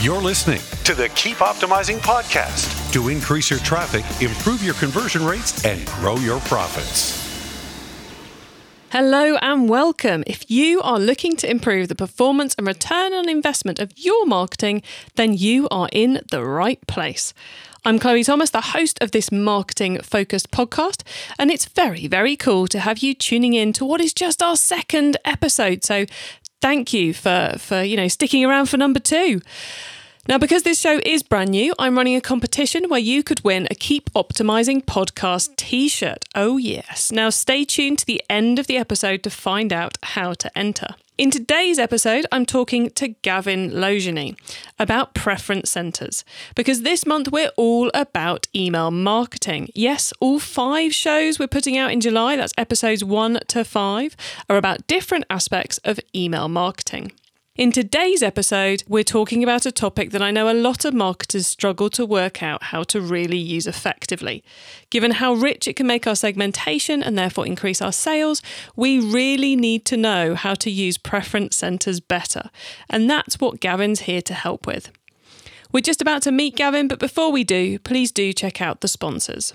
You're listening to the Keep Optimizing podcast to increase your traffic, improve your conversion rates, and grow your profits. Hello and welcome. If you are looking to improve the performance and return on investment of your marketing, then you are in the right place. I'm Chloe Thomas, the host of this marketing focused podcast, and it's very, very cool to have you tuning in to what is just our second episode. So thank you for for you know sticking around for number two. Now, because this show is brand new, I'm running a competition where you could win a Keep Optimizing podcast t shirt. Oh, yes. Now, stay tuned to the end of the episode to find out how to enter. In today's episode, I'm talking to Gavin Laugenie about preference centers because this month we're all about email marketing. Yes, all five shows we're putting out in July, that's episodes one to five, are about different aspects of email marketing. In today's episode, we're talking about a topic that I know a lot of marketers struggle to work out how to really use effectively. Given how rich it can make our segmentation and therefore increase our sales, we really need to know how to use preference centers better. And that's what Gavin's here to help with. We're just about to meet Gavin, but before we do, please do check out the sponsors.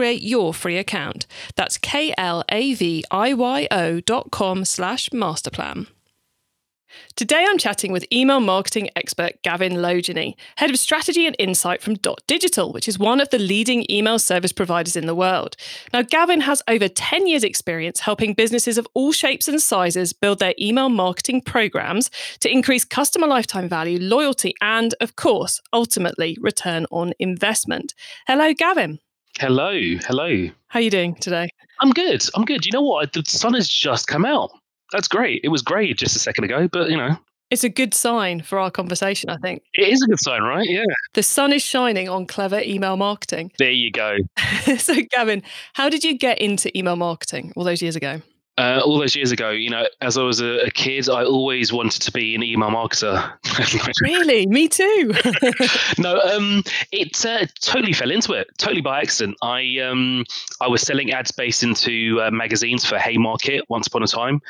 create your free account. That's K-L-A-V-I-Y-O dot com slash masterplan. Today I'm chatting with email marketing expert Gavin Laugenie, head of strategy and insight from Dot Digital, which is one of the leading email service providers in the world. Now, Gavin has over 10 years' experience helping businesses of all shapes and sizes build their email marketing programs to increase customer lifetime value, loyalty, and, of course, ultimately return on investment. Hello, Gavin. Hello, hello. How are you doing today? I'm good. I'm good. You know what? The sun has just come out. That's great. It was great just a second ago, but you know. It's a good sign for our conversation, I think. It is a good sign, right? Yeah. The sun is shining on clever email marketing. There you go. so, Gavin, how did you get into email marketing all those years ago? Uh, all those years ago, you know, as I was a, a kid, I always wanted to be an email marketer. really, me too. no, um, it uh, totally fell into it, totally by accident. I um, I was selling ad space into uh, magazines for Haymarket once upon a time,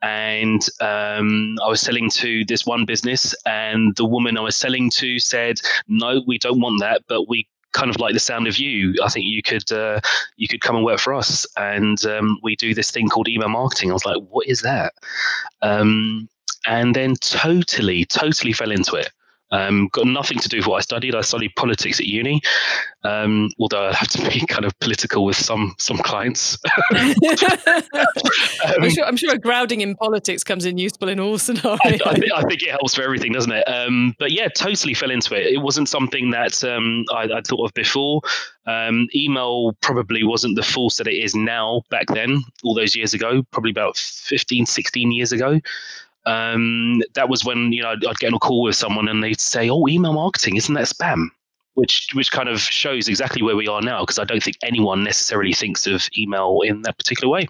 and um, I was selling to this one business, and the woman I was selling to said, "No, we don't want that, but we kind of like the sound of you. I think you could uh, you could come and work for us, and um, we do this thing called email marketing. I was like, what is that? Um, and then totally, totally fell into it. Um, got nothing to do with what I studied. I studied politics at uni, um, although I have to be kind of political with some some clients. um, I'm, sure, I'm sure a grounding in politics comes in useful in all scenarios. I, I, think, I think, it helps for everything, doesn't it? Um, but yeah, totally fell into it. It wasn't something that um, I, would thought of before. Um, email probably wasn't the force that it is now back then, all those years ago, probably about 15, 16 years ago um, that was when you know I'd, I'd get on a call with someone and they'd say, "Oh, email marketing, isn't that spam?" Which which kind of shows exactly where we are now because I don't think anyone necessarily thinks of email in that particular way.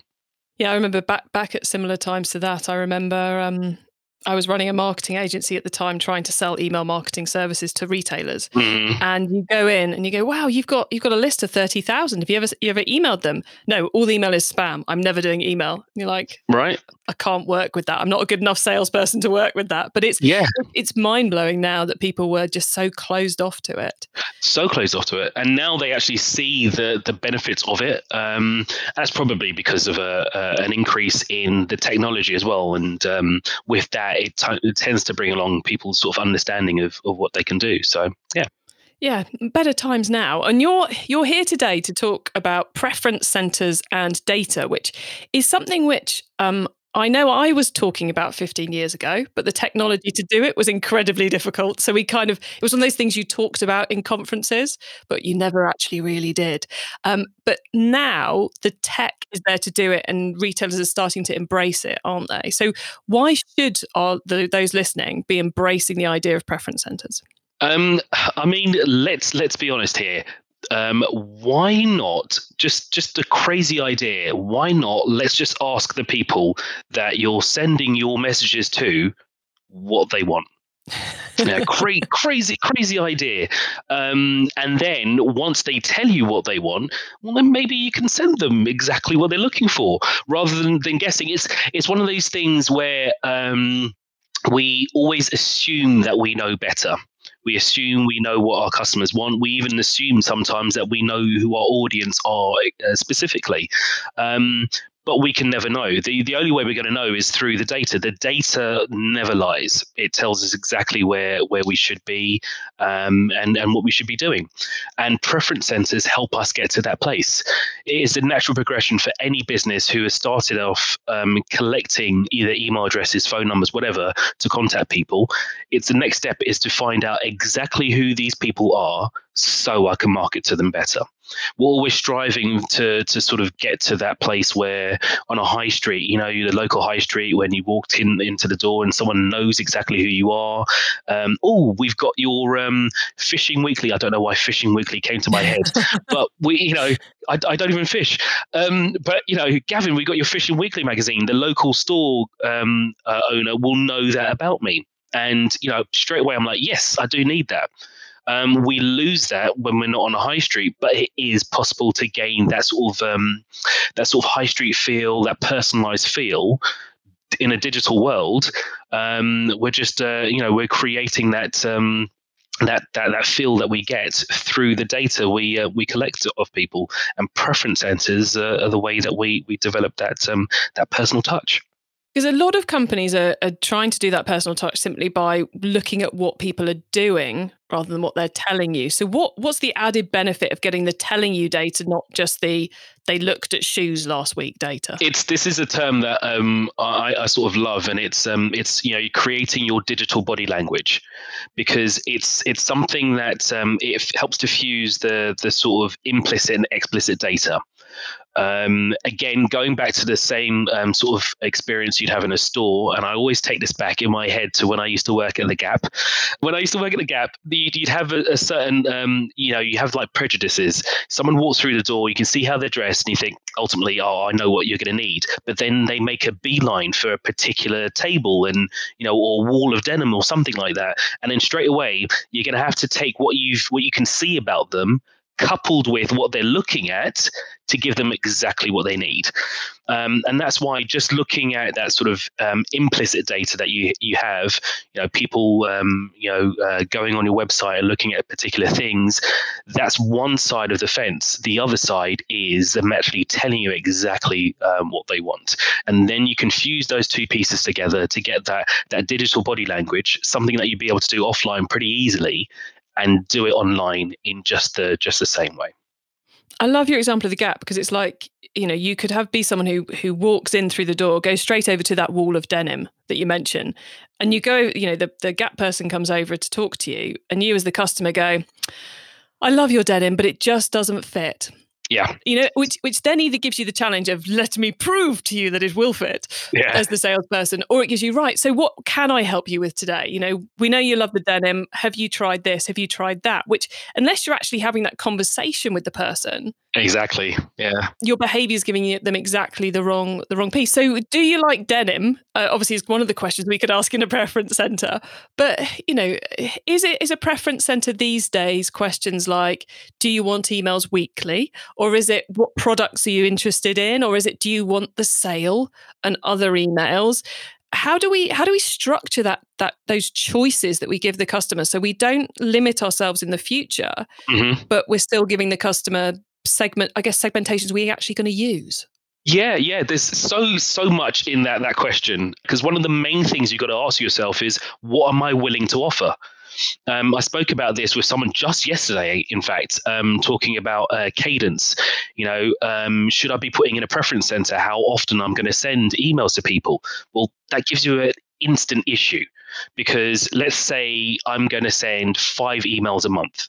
Yeah, I remember back back at similar times to that. I remember um, I was running a marketing agency at the time trying to sell email marketing services to retailers. Mm. And you go in and you go, wow, you've got you've got a list of 30,000. Have you ever you ever emailed them? No, all the email is spam. I'm never doing email. And you're like, right. I can't work with that. I'm not a good enough salesperson to work with that. But it's yeah, it's mind blowing now that people were just so closed off to it. So closed off to it, and now they actually see the the benefits of it. Um, that's probably because of a, a, an increase in the technology as well, and um, with that, it, t- it tends to bring along people's sort of understanding of of what they can do. So yeah. Yeah, better times now. And you're you're here today to talk about preference centers and data, which is something which um, I know I was talking about 15 years ago, but the technology to do it was incredibly difficult. So we kind of, it was one of those things you talked about in conferences, but you never actually really did. Um, but now the tech is there to do it, and retailers are starting to embrace it, aren't they? So why should our, the, those listening be embracing the idea of preference centers? Um, I mean, let's let's be honest here um, why not just just a crazy idea why not let's just ask the people that you're sending your messages to what they want. Yeah, cra- crazy crazy idea. Um, and then once they tell you what they want well then maybe you can send them exactly what they're looking for rather than, than guessing. It's it's one of those things where um, we always assume that we know better we assume we know what our customers want. We even assume sometimes that we know who our audience are uh, specifically. Um, but we can never know. The the only way we're going to know is through the data. The data never lies. It tells us exactly where where we should be um, and and what we should be doing. And preference centers help us get to that place. It is a natural progression for any business who has started off um, collecting either email addresses, phone numbers, whatever to contact people. It's the next step is to find out exactly who these people are so I can market to them better. We're always striving to to sort of get to that place where on a high street, you know, the local high street, when you walked in into the door and someone knows exactly who you are. Um, oh, we've got your um, fishing weekly. I don't know why fishing weekly came to my head, but we, you know, I, I don't even fish. Um, but you know, Gavin, we got your fishing weekly magazine. The local store um, uh, owner will know that about me. And you know, straight away, I'm like, yes, I do need that. Um, we lose that when we're not on a high street, but it is possible to gain that sort of um, that sort of high street feel, that personalized feel in a digital world. Um, we're just uh, you know we're creating that. Um, that, that that feel that we get through the data we uh, we collect of people and preference centers uh, are the way that we we develop that um, that personal touch. Because a lot of companies are, are, trying to do that personal touch simply by looking at what people are doing rather than what they're telling you. So what what's the added benefit of getting the telling you data, not just the they looked at shoes last week data? It's this is a term that um, I, I, sort of love, and it's um, it's you know creating your digital body language because it's it's something that um, it helps to fuse the the sort of implicit and explicit data. Um, again, going back to the same um, sort of experience you'd have in a store, and I always take this back in my head to when I used to work at the Gap. When I used to work at the Gap, you'd, you'd have a, a certain, um, you know, you have like prejudices. Someone walks through the door, you can see how they're dressed, and you think ultimately, oh, I know what you're going to need. But then they make a beeline for a particular table and you know, or wall of denim or something like that, and then straight away you're going to have to take what you've what you can see about them coupled with what they're looking at to give them exactly what they need. Um, and that's why just looking at that sort of um, implicit data that you you have, you know, people, um, you know, uh, going on your website and looking at particular things, that's one side of the fence. The other side is them actually telling you exactly um, what they want, and then you can fuse those two pieces together to get that that digital body language, something that you'd be able to do offline pretty easily, and do it online in just the just the same way. I love your example of the gap because it's like you know you could have be someone who who walks in through the door, goes straight over to that wall of denim that you mentioned, and you go you know the the gap person comes over to talk to you, and you as the customer go, I love your denim, but it just doesn't fit. Yeah. You know, which which then either gives you the challenge of let me prove to you that it will fit yeah. as the salesperson, or it gives you right. So what can I help you with today? You know, we know you love the denim. Have you tried this? Have you tried that? Which unless you're actually having that conversation with the person, Exactly. Yeah. Your behavior is giving them exactly the wrong the wrong piece. So, do you like denim? Uh, obviously, it's one of the questions we could ask in a preference center. But you know, is it is a preference center these days? Questions like, do you want emails weekly, or is it what products are you interested in, or is it do you want the sale and other emails? how do we how do we structure that that those choices that we give the customer so we don't limit ourselves in the future mm-hmm. but we're still giving the customer segment, I guess, segmentations we actually going to use? Yeah, yeah. There's so so much in that that question because one of the main things you've got to ask yourself is, what am I willing to offer? Um, I spoke about this with someone just yesterday, in fact, um, talking about uh, cadence. You know, um, should I be putting in a preference center how often I'm going to send emails to people? Well, that gives you an instant issue because let's say I'm going to send five emails a month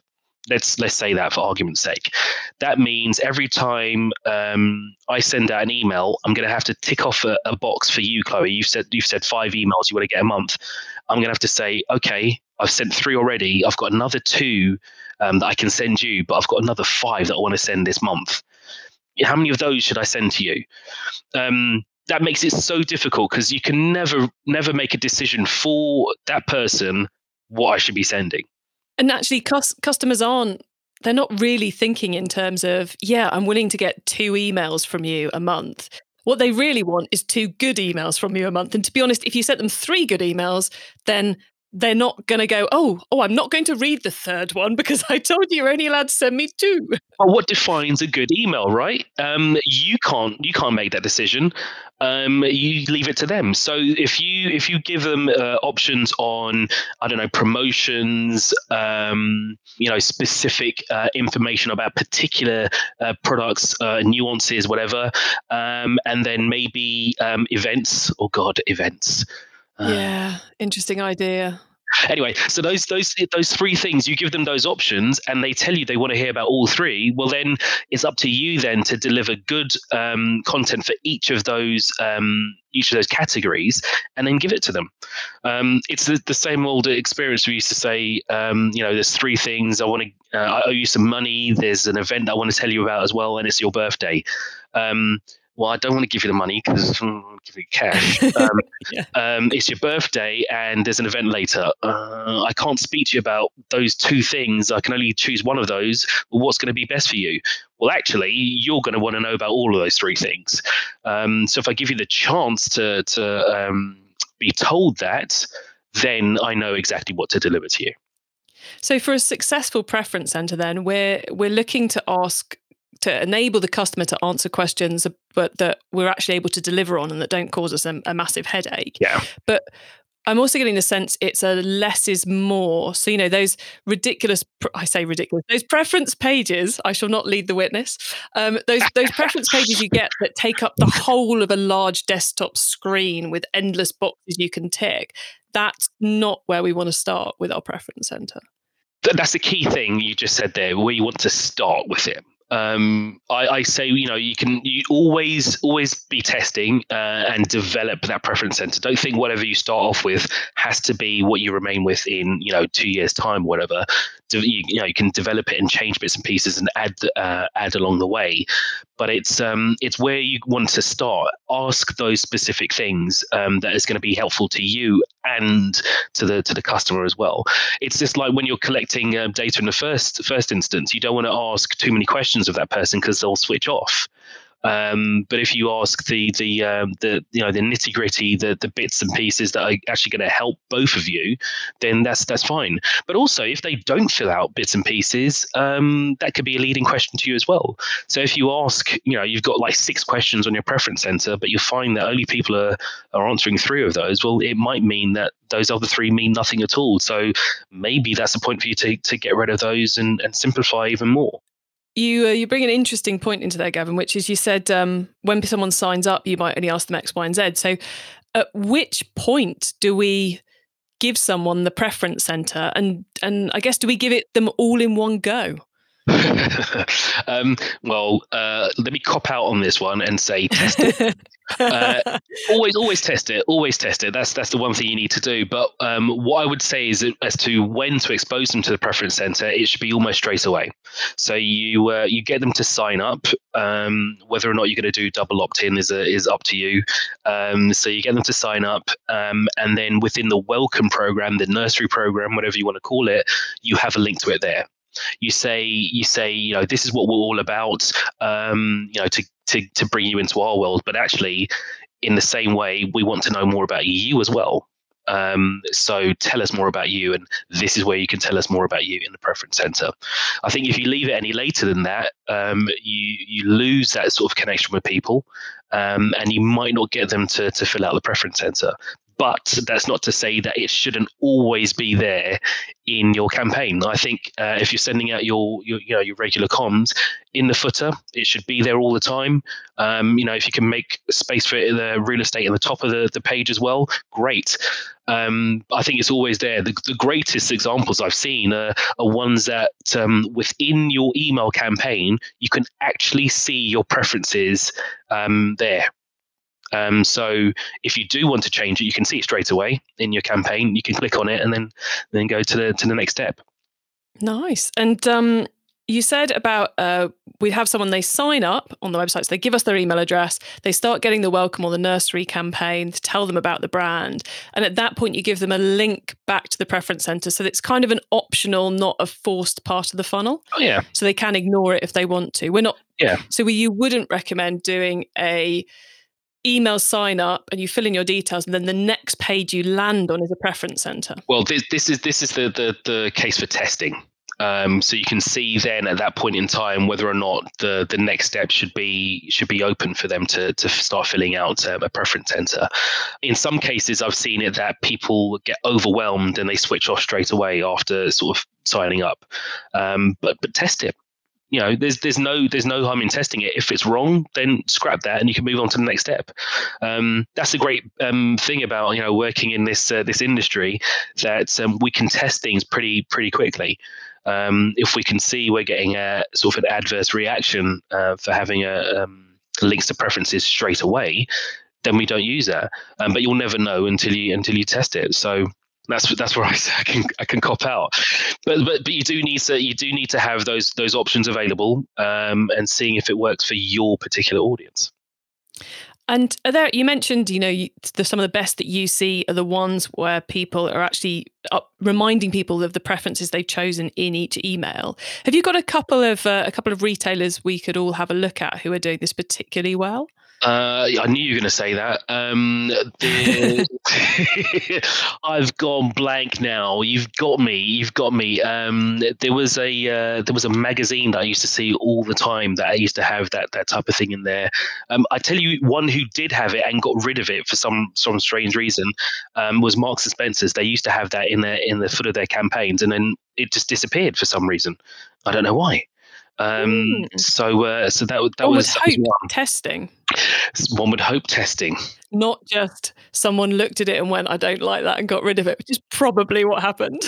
let's let's say that for argument's sake. That means every time um, i send out an email i'm going to have to tick off a, a, box for you chloe. You've said you've said five emails you want to get a month. I'm going to have to say okay i've sent three already. I've got another two um, that i can send you but i've got another five that i want to send this month. How many of those should i send to you? Um, that makes it so difficult because you can never never make a decision for that person what i should be sending and actually, cus- customers aren't, they're not really thinking in terms of, yeah, I'm willing to get two emails from you a month. What they really want is two good emails from you a month. And to be honest, if you sent them three good emails, then they're not going to go, oh, oh, I'm not going to read the third one because I told you you're only allowed to send me two. Well, what defines a good email, right? Um, you can't you can't make that decision. Um, you leave it to them. So if you if you give them uh, options on I don't know promotions, um, you know specific uh, information about particular uh, products, uh, nuances, whatever, um, and then maybe um, events. Oh God, events yeah, interesting idea. Anyway, so those those those three things you give them those options, and they tell you they want to hear about all three. Well, then it's up to you then to deliver good um, content for each of those um, each of those categories, and then give it to them. Um, it's the, the, same old experience we used to say. Um, you know, there's three things I want to. Uh, I owe you some money. There's an event I want to tell you about as well, and it's your birthday. Um, well, I don't want to give you the money because mm, give you cash. Um, yeah. um, it's your birthday and there's an event later. Uh, I can't speak to you about those two things. I can only choose one of those. Well, what's going to be best for you? Well, actually, you're going to want to know about all of those three things. Um, so if I give you the chance to to um, be told that, then I know exactly what to deliver to you. So for a successful preference center then we're we're looking to ask to enable the customer to answer questions but that we're actually able to deliver on and that don't cause us a, a massive headache yeah but I'm also getting the sense it's a less is more. So, you know, those ridiculous, I say ridiculous, those preference pages, I shall not lead the witness, um, those, those preference pages you get that take up the whole of a large desktop screen with endless boxes you can tick, that's not where we want to start with our preference center. That's the key thing you just said there. We want to start with it um, I, I, say you know you can you always always be testing uh, and develop that preference center. Don't think whatever you start off with has to be what you remain with in you know two years time, whatever. You, you know you can develop it and change bits and pieces and add uh, add along the way but it's um, it's where you want to start. Ask those specific things um, that is going to be helpful to you and to the to the customer as well. It's just like when you're collecting uh, data in the first first instance, you don't want to ask too many questions of that person because they'll switch off. Um, but if you ask the the um, the you know the nitty gritty, the the bits and pieces that are actually going to help both of you, then that's that's fine. But also, if they don't fill out bits and pieces, um, that could be a leading question to you as well. So if you ask, you know, you've got like six questions on your preference center, but you find that only people are are answering three of those. Well, it might mean that those other three mean nothing at all. So maybe that's a point for you to to get rid of those and and simplify even more. You uh, you bring an interesting point into there, Gavin, which is you said um, when someone signs up, you might only ask them X, Y, and Z. So, at which point do we give someone the preference center, and and I guess do we give it them all in one go? um, well, uh, let me cop out on this one and say test it. uh, always, always test it. Always test it. That's that's the one thing you need to do. But um, what I would say is as to when to expose them to the preference center, it should be almost straight away. So you uh, you get them to sign up. Um, whether or not you're going to do double opt in is a, is up to you. Um, so you get them to sign up, um, and then within the welcome program, the nursery program, whatever you want to call it, you have a link to it there you say you say you know this is what we're all about um, you know to, to to bring you into our world. But actually in the same way we want to know more about you as well. Um, so tell us more about you and this is where you can tell us more about you in the preference center. I think if you leave it any later than that um, you you lose that sort of connection with people um, and you might not get them to, to fill out the preference center but that's not to say that it shouldn't always be there in your campaign. I think uh, if you're sending out your, your you know your regular comms in the footer, it should be there all the time. Um, you know, if you can make space for it, the real estate in the top of the, the page as well, great. Um, I think it's always there. The, the greatest examples I've seen are, are ones that um, within your email campaign, you can actually see your preferences um, there. Um, so if you do want to change it, you can see it straight away in your campaign. You can click on it and then then go to the to the next step. Nice. And um, you said about uh, we have someone they sign up on the website, so they give us their email address, they start getting the welcome or the nursery campaign to tell them about the brand, and at that point you give them a link back to the preference center, so it's kind of an optional, not a forced part of the funnel. Oh yeah. So they can ignore it if they want to. We're not. Yeah. So we, you wouldn't recommend doing a email sign up and you fill in your details and then the next page you land on is a preference center well this, this is this is the, the the case for testing um, so you can see then at that point in time whether or not the the next step should be should be open for them to to start filling out um, a preference center. In some cases, I've seen it that people get overwhelmed and they switch off straight away after sort of signing up. Um, but but test it you know there's there's no there's no harm in testing it. If it's wrong then scrap that and you can move on to the next step. Um, that's a great um, thing about you know working in this uh, this industry that um, we can test things pretty pretty quickly. Um, if we can see we're getting a sort of an adverse reaction uh, for having a um, links to preferences straight away then we don't use that. Um, but you'll never know until you until you test it. So that's that's where I, I can I can cop out, but but but you do need to you do need to have those those options available um, and seeing if it works for your particular audience. And there, you mentioned, you know, you, the, some of the best that you see are the ones where people are actually up, reminding people of the preferences they've chosen in each email. Have you got a couple of uh, a couple of retailers we could all have a look at who are doing this particularly well? Uh, I knew you were going to say that. Um, the, I've gone blank now. You've got me. You've got me. Um, there was a uh, there was a magazine that I used to see all the time that I used to have that that type of thing in there. Um, I tell you, one who did have it and got rid of it for some some strange reason um, was Marks and Spencers. They used to have that in their in the foot of their campaigns, and then it just disappeared for some reason. I don't know why. Um, mm. So, uh, so that that one was, would hope testing. One would hope testing, not just someone looked at it and went, "I don't like that" and got rid of it, which is probably what happened.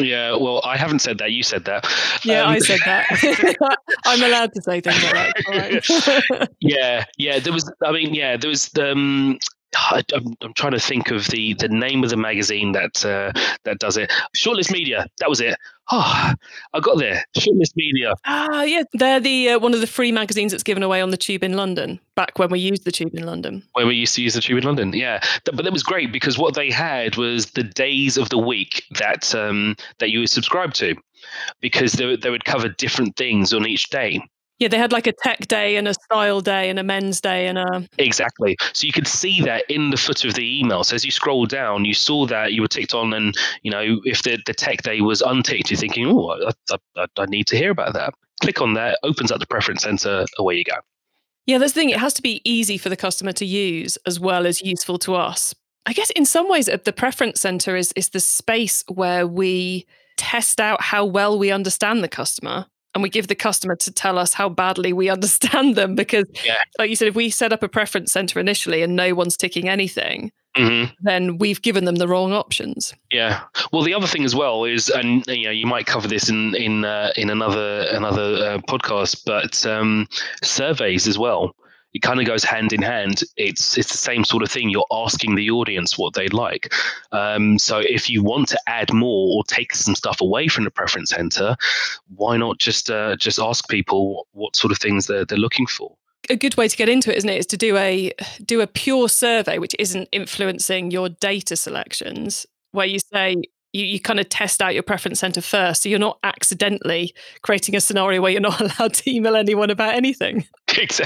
yeah, well, I haven't said that. You said that. Yeah, um, I said that. I'm allowed to say things like that. yeah, yeah. There was. I mean, yeah, there was. Um, I, am I'm trying to think of the the name of the magazine that uh, that does it. Shortlist Media. That was it. Oh, I got there. Shortlist Media. Ah, yeah, they're the uh, one of the free magazines that's given away on the Tube in London. Back when we used the Tube in London. When we used to use the Tube in London, yeah. But that was great because what they had was the days of the week that um, that you would subscribe to, because they, they would cover different things on each day. Yeah, they had like a tech day and a style day and a men's day and a. Exactly. So you could see that in the foot of the email. So as you scroll down, you saw that you were ticked on, and you know if the, the tech day was unticked, you're thinking, oh, I, I, I need to hear about that. Click on that, opens up the preference center, away you go. Yeah, that's the thing. It has to be easy for the customer to use as well as useful to us. I guess in some ways, the preference center is is the space where we test out how well we understand the customer and we give the customer to tell us how badly we understand them because yeah. like you said if we set up a preference center initially and no one's ticking anything mm-hmm. then we've given them the wrong options yeah well the other thing as well is and you know you might cover this in in uh, in another another uh, podcast but um, surveys as well it kind of goes hand in hand. It's it's the same sort of thing. You're asking the audience what they like. Um, so if you want to add more or take some stuff away from the preference center, why not just uh, just ask people what sort of things they're they're looking for? a good way to get into it, isn't it? Is to do a do a pure survey, which isn't influencing your data selections, where you say, you, you kind of test out your preference center first. So you're not accidentally creating a scenario where you're not allowed to email anyone about anything.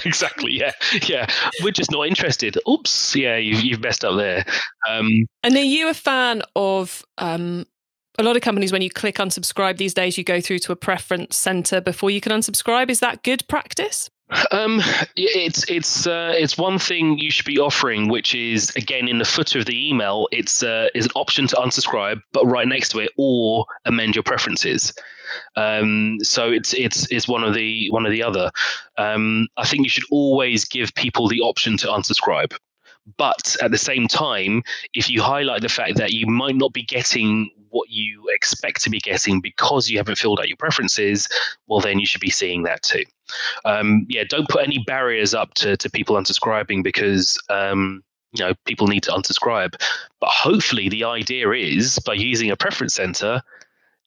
Exactly. Yeah. Yeah. We're just not interested. Oops. Yeah. You, you've messed up there. Um, and are you a fan of um, a lot of companies, when you click unsubscribe these days, you go through to a preference center before you can unsubscribe? Is that good practice? Um, it's it's uh, it's one thing you should be offering, which is again in the footer of the email. It's uh, is an option to unsubscribe, but right next to it, or amend your preferences. Um, so it's it's it's one of the one of the other. Um, I think you should always give people the option to unsubscribe. But at the same time, if you highlight the fact that you might not be getting what you expect to be getting because you haven't filled out your preferences, well, then you should be seeing that too. Um, yeah, don't put any barriers up to, to people unsubscribing because um, you know people need to unsubscribe. But hopefully, the idea is by using a preference center,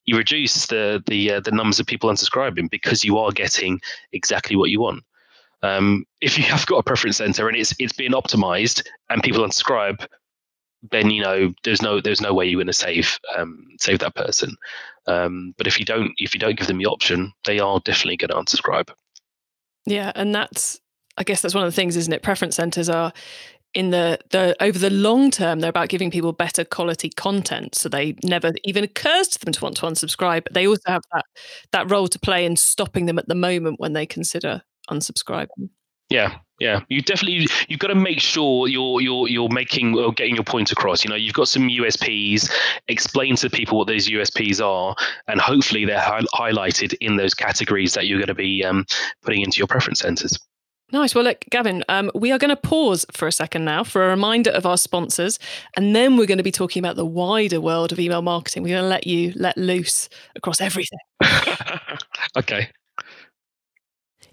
you reduce the the uh, the numbers of people unsubscribing because you are getting exactly what you want. Um, if you have got a preference center and it's it's being optimized and people unsubscribe, then you know there's no there's no way you're going to save um, save that person. Um, but if you don't if you don't give them the option, they are definitely going to unsubscribe. Yeah, and that's I guess that's one of the things, isn't it? Preference centers are in the the over the long term they're about giving people better quality content so they never even occurs to them to want to unsubscribe but they also have that that role to play in stopping them at the moment when they consider unsubscribing yeah, yeah. You definitely you've got to make sure you're you're you're making or getting your point across. You know, you've got some USPs. Explain to people what those USPs are, and hopefully they're hi- highlighted in those categories that you're going to be um, putting into your preference centers. Nice. Well, look, Gavin, um, we are going to pause for a second now for a reminder of our sponsors, and then we're going to be talking about the wider world of email marketing. We're going to let you let loose across everything. okay.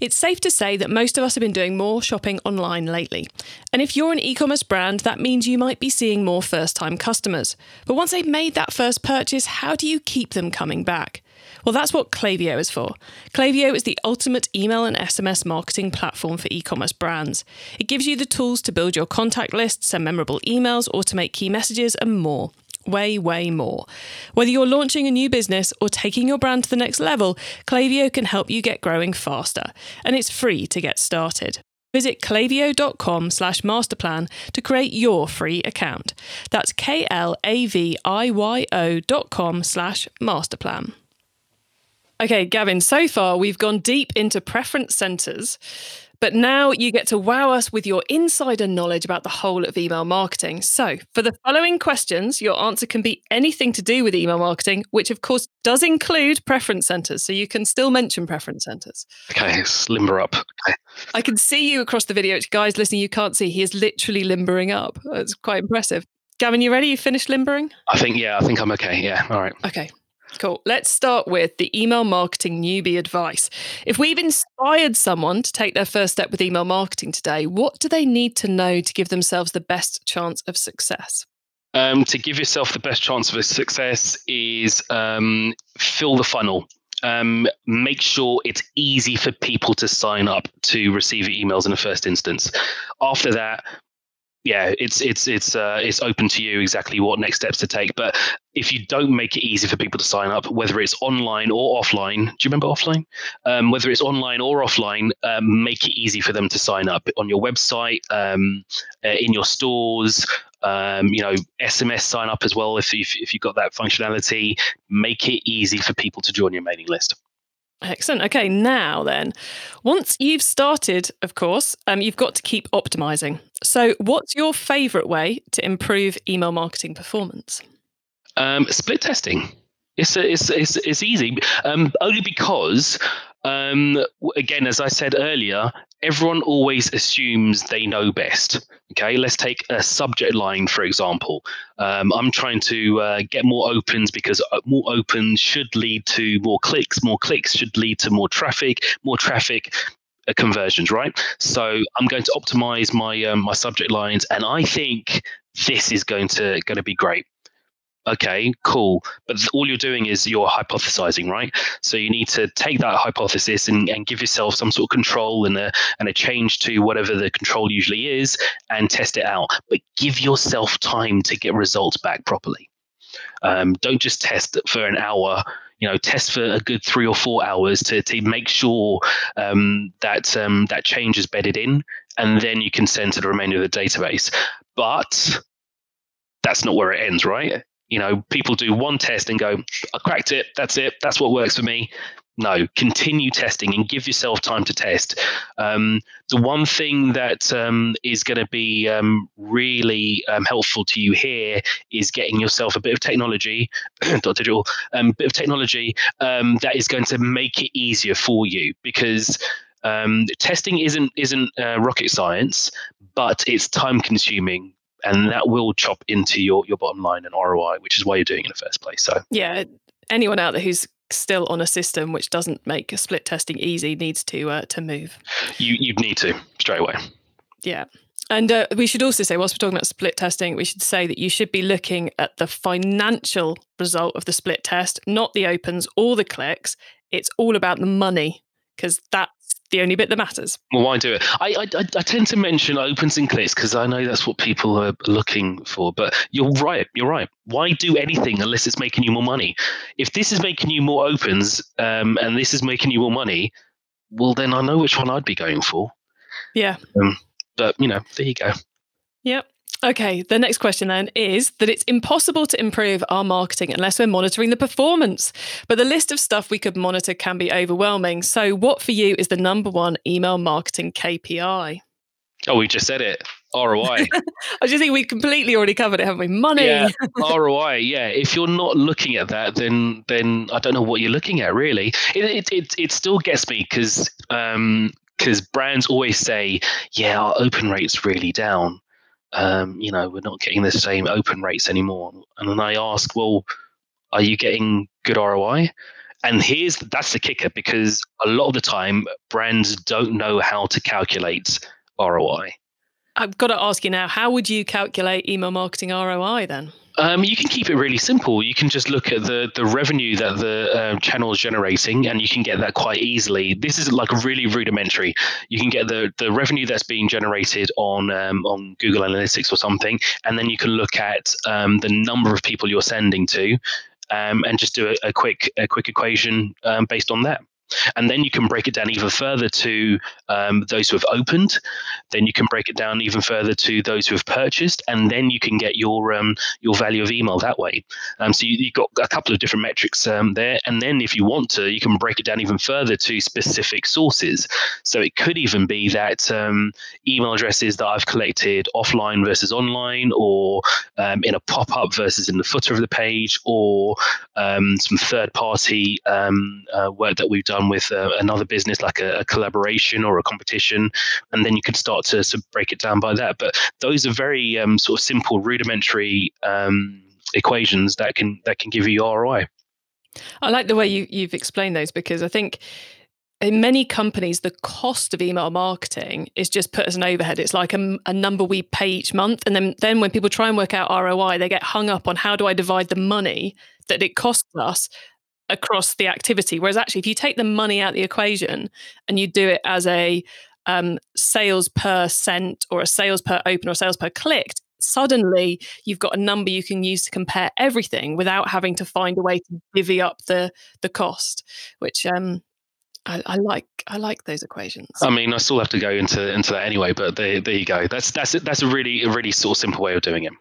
It's safe to say that most of us have been doing more shopping online lately. And if you're an e commerce brand, that means you might be seeing more first time customers. But once they've made that first purchase, how do you keep them coming back? Well, that's what Klaviyo is for. Klaviyo is the ultimate email and SMS marketing platform for e commerce brands. It gives you the tools to build your contact list, send memorable emails, automate key messages, and more way, way more. Whether you're launching a new business or taking your brand to the next level, Klaviyo can help you get growing faster, and it's free to get started. Visit klaviyo.com slash masterplan to create your free account. That's K-L-A-V-I-Y-O dot com slash masterplan. Okay, Gavin, so far we've gone deep into preference centers. But now you get to wow us with your insider knowledge about the whole of email marketing. So, for the following questions, your answer can be anything to do with email marketing, which of course does include preference centers. So, you can still mention preference centers. Okay, limber up. Okay. I can see you across the video. Guys listening, you can't see. He is literally limbering up. It's quite impressive. Gavin, you ready? You finished limbering? I think, yeah, I think I'm okay. Yeah, all right. Okay. Cool. Let's start with the email marketing newbie advice. If we've inspired someone to take their first step with email marketing today, what do they need to know to give themselves the best chance of success? Um, to give yourself the best chance of success is um, fill the funnel. Um, make sure it's easy for people to sign up to receive your emails in the first instance. After that, yeah, it's it's it's uh, it's open to you exactly what next steps to take. But if you don't make it easy for people to sign up, whether it's online or offline, do you remember offline? Um, whether it's online or offline, um, make it easy for them to sign up on your website, um, uh, in your stores. Um, you know, SMS sign up as well if you've, if you've got that functionality. Make it easy for people to join your mailing list. Excellent. Okay, now then, once you've started, of course, um, you've got to keep optimizing. So, what's your favorite way to improve email marketing performance? Um, split testing. It's, it's, it's, it's easy, um, only because um, again, as I said earlier, everyone always assumes they know best. Okay, let's take a subject line for example. Um, I'm trying to uh, get more opens because uh, more opens should lead to more clicks. More clicks should lead to more traffic. More traffic uh, conversions, right? So I'm going to optimize my um, my subject lines, and I think this is going to going to be great okay, cool. But all you're doing is you're hypothesizing, right? So you need to take that hypothesis and, and give yourself some sort of control and a, and a change to whatever the control usually is and test it out. But give yourself time to get results back properly. Um, don't just test for an hour. You know, test for a good three or four hours to, to make sure um, that um, that change is bedded in, and then you can send to the remainder of the database. But that's not where it ends, right? You know, people do one test and go, I cracked it. That's it. That's what works for me. no, continue testing and give yourself time to test. Um, the one thing that um, is going to be um, really um, helpful to you here is getting yourself a bit of technology, digital, um, bit of technology um, that is going to make it easier for you because. testing isn't isn't uh, rocket science, but it's time consuming and that will chop into your your bottom line and ROI, which is why you're doing it in the first place. So yeah, anyone out there who's still on a system which doesn't make split testing easy needs to uh, to move. You you need to straight away. Yeah. And uh, we should also say, whilst we're talking about split testing, we should say that you should be looking at the financial result of the split test, not the opens or the clicks. It's all about the money because that's the only bit that matters. Well, why do it? I I, I tend to mention opens and clicks because I know that's what people are looking for. But you're right. You're right. Why do anything unless it's making you more money? If this is making you more opens um, and this is making you more money, well, then I know which one I'd be going for. Yeah. Um, but you know, there you go. Yep. Okay, the next question then is that it's impossible to improve our marketing unless we're monitoring the performance. But the list of stuff we could monitor can be overwhelming. So, what for you is the number one email marketing KPI? Oh, we just said it. ROI. I just think we completely already covered it, haven't we? Money. Yeah, ROI. Yeah. If you're not looking at that, then then I don't know what you're looking at. Really, it it it, it still gets me because um because brands always say, yeah, our open rate's really down um, you know, we're not getting the same open rates anymore. And then I ask, well, are you getting good ROI? And here's that's the kicker because a lot of the time brands don't know how to calculate ROI. I've got to ask you now, how would you calculate email marketing ROI then? Um, you can keep it really simple. You can just look at the the revenue that the um, channel is generating, and you can get that quite easily. This is like really rudimentary. You can get the the revenue that's being generated on um, on Google Analytics or something, and then you can look at um, the number of people you're sending to, um, and just do a, a, quick a quick equation um, based on that. And then you can break it down even further to um, those who have opened. Then you can break it down even further to those who have purchased, and then you can get your um, your value of email that way. Um, so you, have got a couple of different metrics um, there, and then if you want to, you can break it down even further to specific sources. So it could even be that um, email addresses that I've collected offline versus online, or um, in a pop up versus in the footer of the page, or some third party uh, work that we've done with uh, another business, like a, a, collaboration or a competition, and then you could start to, to break it down by that. But those are very um, sort of simple, rudimentary um, equations that can that can give you ROI. I like the way you, you've explained those because I think in many companies, the cost of email marketing is just put as an overhead. It's like a, a, number we pay each month. And then, then when people try and work out ROI, they get hung up on how do I divide the money that it costs us across the activity. Whereas actually, if you take the money out the equation and you do it as a um, sales per cent or a sales per open or sales per clicked, suddenly you've got a number you can use to compare everything without having to find a way to divvy up the the cost, which um, I, I, like I like those equations. I mean, I still have to go into into that anyway, but there, there you go. That's that's that's a really a really sort of simple way of doing it.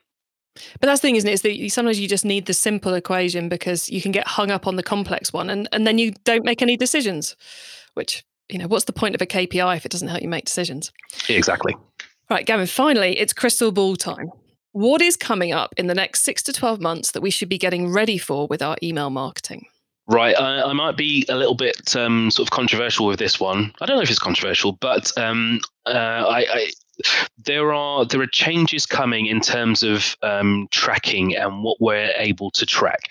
But that's the thing, isn't it? Is that sometimes you just need the simple equation because you can get hung up on the complex one, and and then you don't make any decisions. Which you know, what's the point of a KPI if it doesn't help you make decisions? Exactly. Right, Gavin. Finally, it's crystal ball time. What is coming up in the next six to twelve months that we should be getting ready for with our email marketing? Right, I, I, might be a little bit um, sort of controversial with this one. I don't know if it's controversial, but um, uh, I, I, there are there are changes coming in terms of um, tracking and what we're able to track.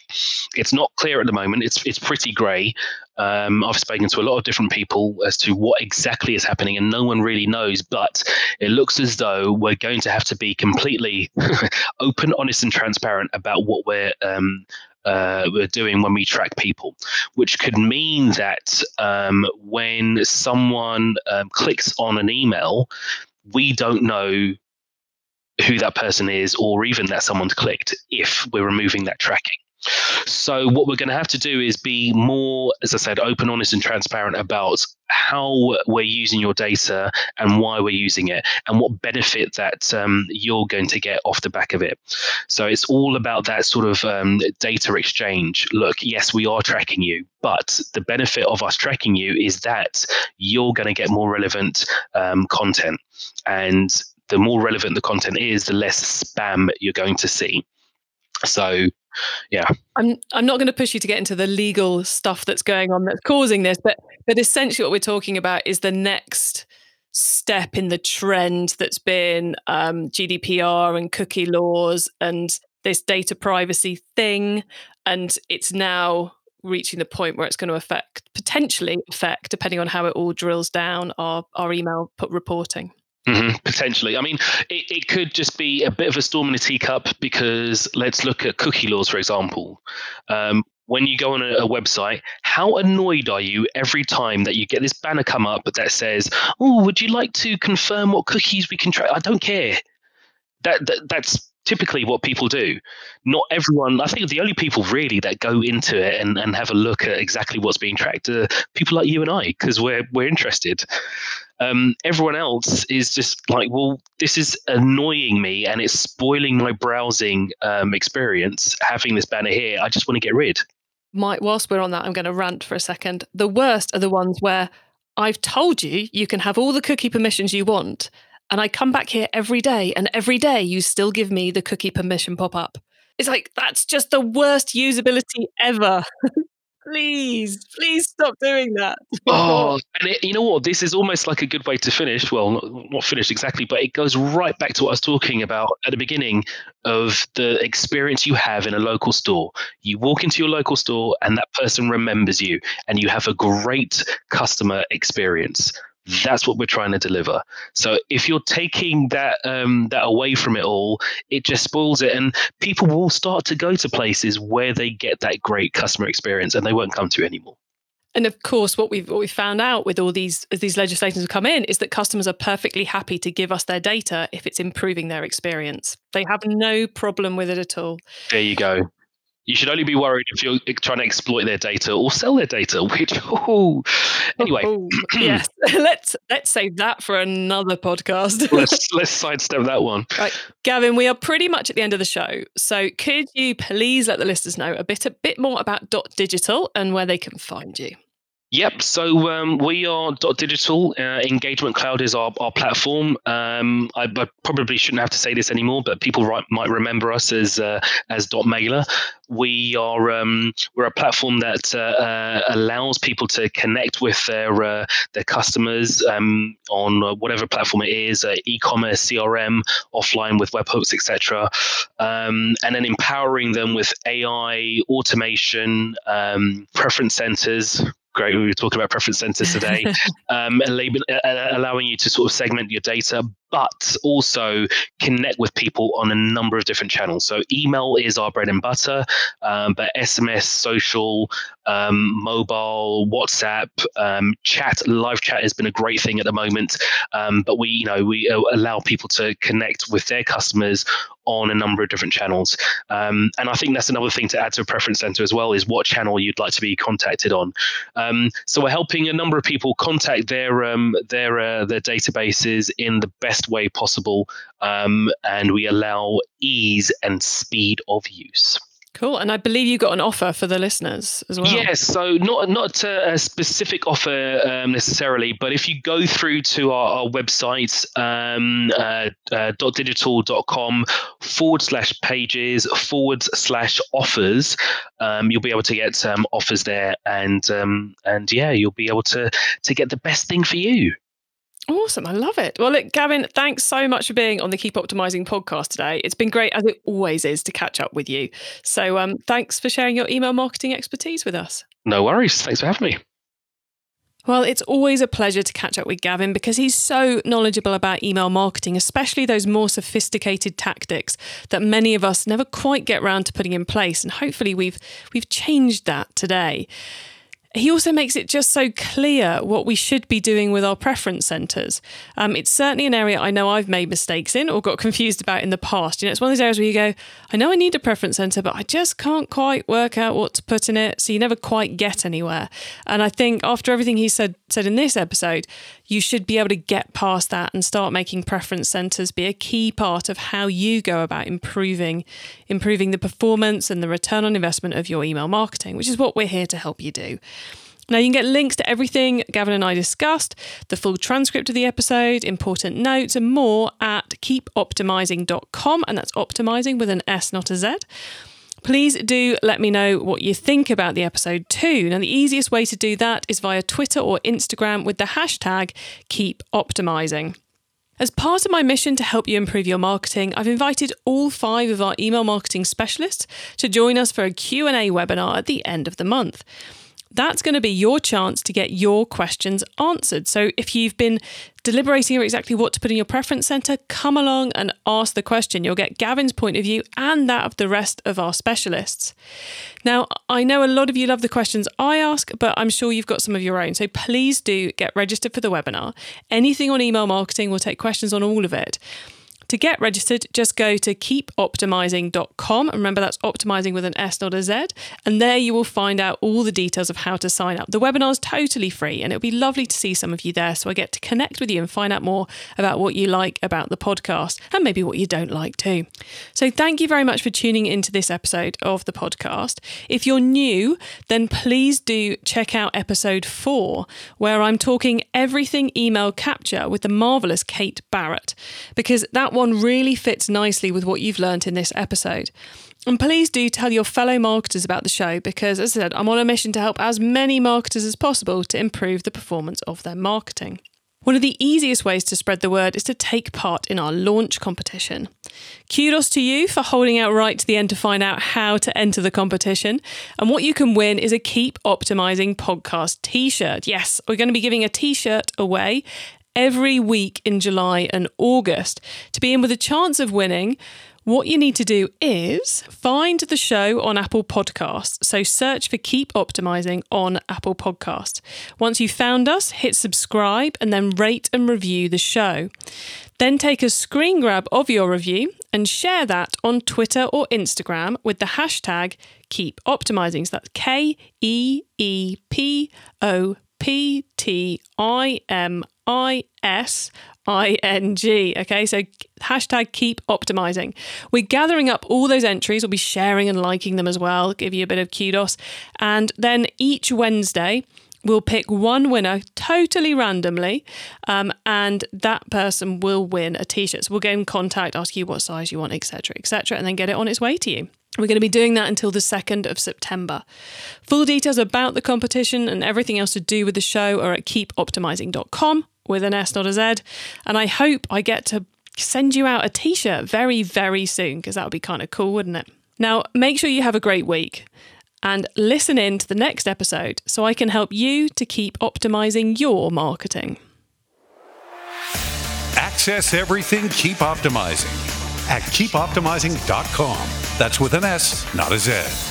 It's not clear at the moment. It's it's pretty grey. Um, I've spoken to a lot of different people as to what exactly is happening, and no one really knows. But it looks as though we're going to have to be completely open, honest, and transparent about what we're um, uh, we're doing when we track people, which could mean that um, when someone um, clicks on an email, we don't know who that person is or even that someone's clicked if we're removing that tracking. So what we're going to have to do is be more, as I said, open, honest, and transparent about how we're using your data and why we're using it, and what benefit that um, you're going to get off the back of it. So it's all about that sort of um, data exchange. Look, yes, we are tracking you, but the benefit of us tracking you is that you're going to get more relevant um, content, and the more relevant the content is, the less spam you're going to see. So yeah. I'm i'm not going to push you to get into the legal stuff that's going on that's causing this but but essentially what we're talking about is the next step in the trend that's been um, gdpr and cookie laws and this data privacy thing and it's now reaching the point where it's going to affect potentially affect depending on how it all drills down our our email put reporting Mm-hmm, potentially. I mean, it, it could just be a bit of a storm in a teacup because let's look at cookie laws, for example. Um, when you go on a, a, website, how annoyed are you every time that you get this banner come up that says, "Oh, would you like to confirm what cookies we can track?" I don't care. That, that that's typically what people do. Not everyone. I think the only people really that go into it and, and have a look at exactly what's being tracked are people like you and I because we're we're interested. Um, everyone else is just like, well, this is annoying me and it's spoiling my browsing um, experience having this banner here. I just want to get rid. Mike, whilst we're on that, I'm going to rant for a second. The worst are the ones where I've told you you can have all the cookie permissions you want, and I come back here every day, and every day you still give me the cookie permission pop up. It's like, that's just the worst usability ever. please, please stop doing that. oh, and it, you know what? This is almost like a good way to finish. Well, not, not finish exactly, but it goes right back to what I was talking about at the beginning of the experience you have in a local store. You walk into your local store, and that person remembers you, and you have a great customer experience that's what we're trying to deliver. So if you're taking that um, that away from it all, it just spoils it, and people will start to go to places where they get that great customer experience, and they won't come to anymore. And of course, what we've what we found out with all these as these legislations have come in is that customers are perfectly happy to give us their data if it's improving their experience. They have no problem with it at all. There you go. You should only be worried if you're trying to exploit their data or sell their data. Which, oh, anyway, oh, yes, let's let's save that for another podcast. let's let's sidestep that one. Right, Gavin, we are pretty much at the end of the show. So, could you please let the listeners know a bit a bit more about dotdigital and where they can find you? Yep. So um, we are dotdigital. Uh, Engagement Cloud is our, our platform. Um, I, I, probably shouldn't have to say this anymore, but people right, might remember us as uh, as dotmailer. We are um, we're a platform that uh, uh allows people to connect with their uh, their customers um, on uh, whatever platform it is, e-commerce, CRM, offline with webhooks, etc., um, and then empowering them with AI, automation, um, preference centers great. We were talking about preference centers today, um, allowing you to sort of segment your data, but also connect with people on a number of different channels. So email is our bread and butter, um, but SMS, social, um, mobile, WhatsApp, um, chat, live chat has been a great thing at the moment. Um, but we, you know, we uh, allow people to connect with their customers on a number of different channels. Um, and I think that's another thing to add to a preference center as well is what channel you'd like to be contacted on. Um, so we're helping a number of people contact their um, their uh, their databases in the best way possible, um, and we allow ease and speed of use. Cool, and I believe you got an offer for the listeners as well. Yes, so not not a, specific offer um, necessarily, but if you go through to our, our website, um, uh, uh, .digital.com forward slash pages forward slash offers, um, you'll be able to get um, offers there, and um, and yeah, you'll be able to to get the best thing for you. Awesome. I love it. Well, look, Gavin, thanks so much for being on the Keep Optimizing podcast today. It's been great, as it always is, to catch up with you. So um, thanks for sharing your email marketing expertise with us. No worries. Thanks for having me. Well, it's always a pleasure to catch up with Gavin because he's so knowledgeable about email marketing, especially those more sophisticated tactics that many of us never quite get around to putting in place. And hopefully we've we've changed that today. He also makes it just so clear what we should be doing with our preference centers. Um, it's certainly an area I know I've made mistakes in or got confused about in the past. You know, it's one of those areas where you go, I know I need a preference center, but I just can't quite work out what to put in it. So you never quite get anywhere. And I think after everything he said said in this episode, you should be able to get past that and start making preference centers be a key part of how you go about improving improving the performance and the return on investment of your email marketing, which is what we're here to help you do. Now, you can get links to everything Gavin and I discussed, the full transcript of the episode, important notes, and more at keepoptimising.com. And that's optimizing with an S, not a Z. Please do let me know what you think about the episode too. Now, the easiest way to do that is via Twitter or Instagram with the hashtag keepoptimizing. As part of my mission to help you improve your marketing, I've invited all five of our email marketing specialists to join us for a Q&A webinar at the end of the month that's going to be your chance to get your questions answered. So if you've been deliberating over exactly what to put in your preference center, come along and ask the question. You'll get Gavin's point of view and that of the rest of our specialists. Now, I know a lot of you love the questions I ask, but I'm sure you've got some of your own. So please do get registered for the webinar. Anything on email marketing, we'll take questions on all of it. To get registered, just go to keepoptimising.com. And remember, that's optimizing with an S, not a Z. And there you will find out all the details of how to sign up. The webinar is totally free, and it'll be lovely to see some of you there. So I get to connect with you and find out more about what you like about the podcast and maybe what you don't like too. So thank you very much for tuning into this episode of the podcast. If you're new, then please do check out episode four, where I'm talking everything email capture with the marvelous Kate Barrett, because that really fits nicely with what you've learnt in this episode. And please do tell your fellow marketers about the show because, as I said, I'm on a mission to help as many marketers as possible to improve the performance of their marketing. One of the easiest ways to spread the word is to take part in our launch competition. Kudos to you for holding out right to the end to find out how to enter the competition. And what you can win is a Keep Optimizing podcast t shirt. Yes, we're going to be giving a t shirt away every week in July and August. To be in with a chance of winning, what you need to do is find the show on Apple Podcasts. So search for Keep Optimizing on Apple Podcasts. Once you've found us, hit subscribe and then rate and review the show. Then take a screen grab of your review and share that on Twitter or Instagram with the hashtag Keep Optimizing. So that's K E E P O P T I M I S I N G. Okay, so hashtag keep optimizing. We're gathering up all those entries. We'll be sharing and liking them as well, give you a bit of kudos. And then each Wednesday, we'll pick one winner totally randomly, um, and that person will win a t shirt. So we'll get in contact, ask you what size you want, etc., etc., and then get it on its way to you. We're going to be doing that until the 2nd of September. Full details about the competition and everything else to do with the show are at keepoptimising.com with an S, not a Z. And I hope I get to send you out a t shirt very, very soon because that would be kind of cool, wouldn't it? Now, make sure you have a great week and listen in to the next episode so I can help you to keep optimizing your marketing. Access everything, keep optimizing at keepoptimising.com. That's with an S, not a Z.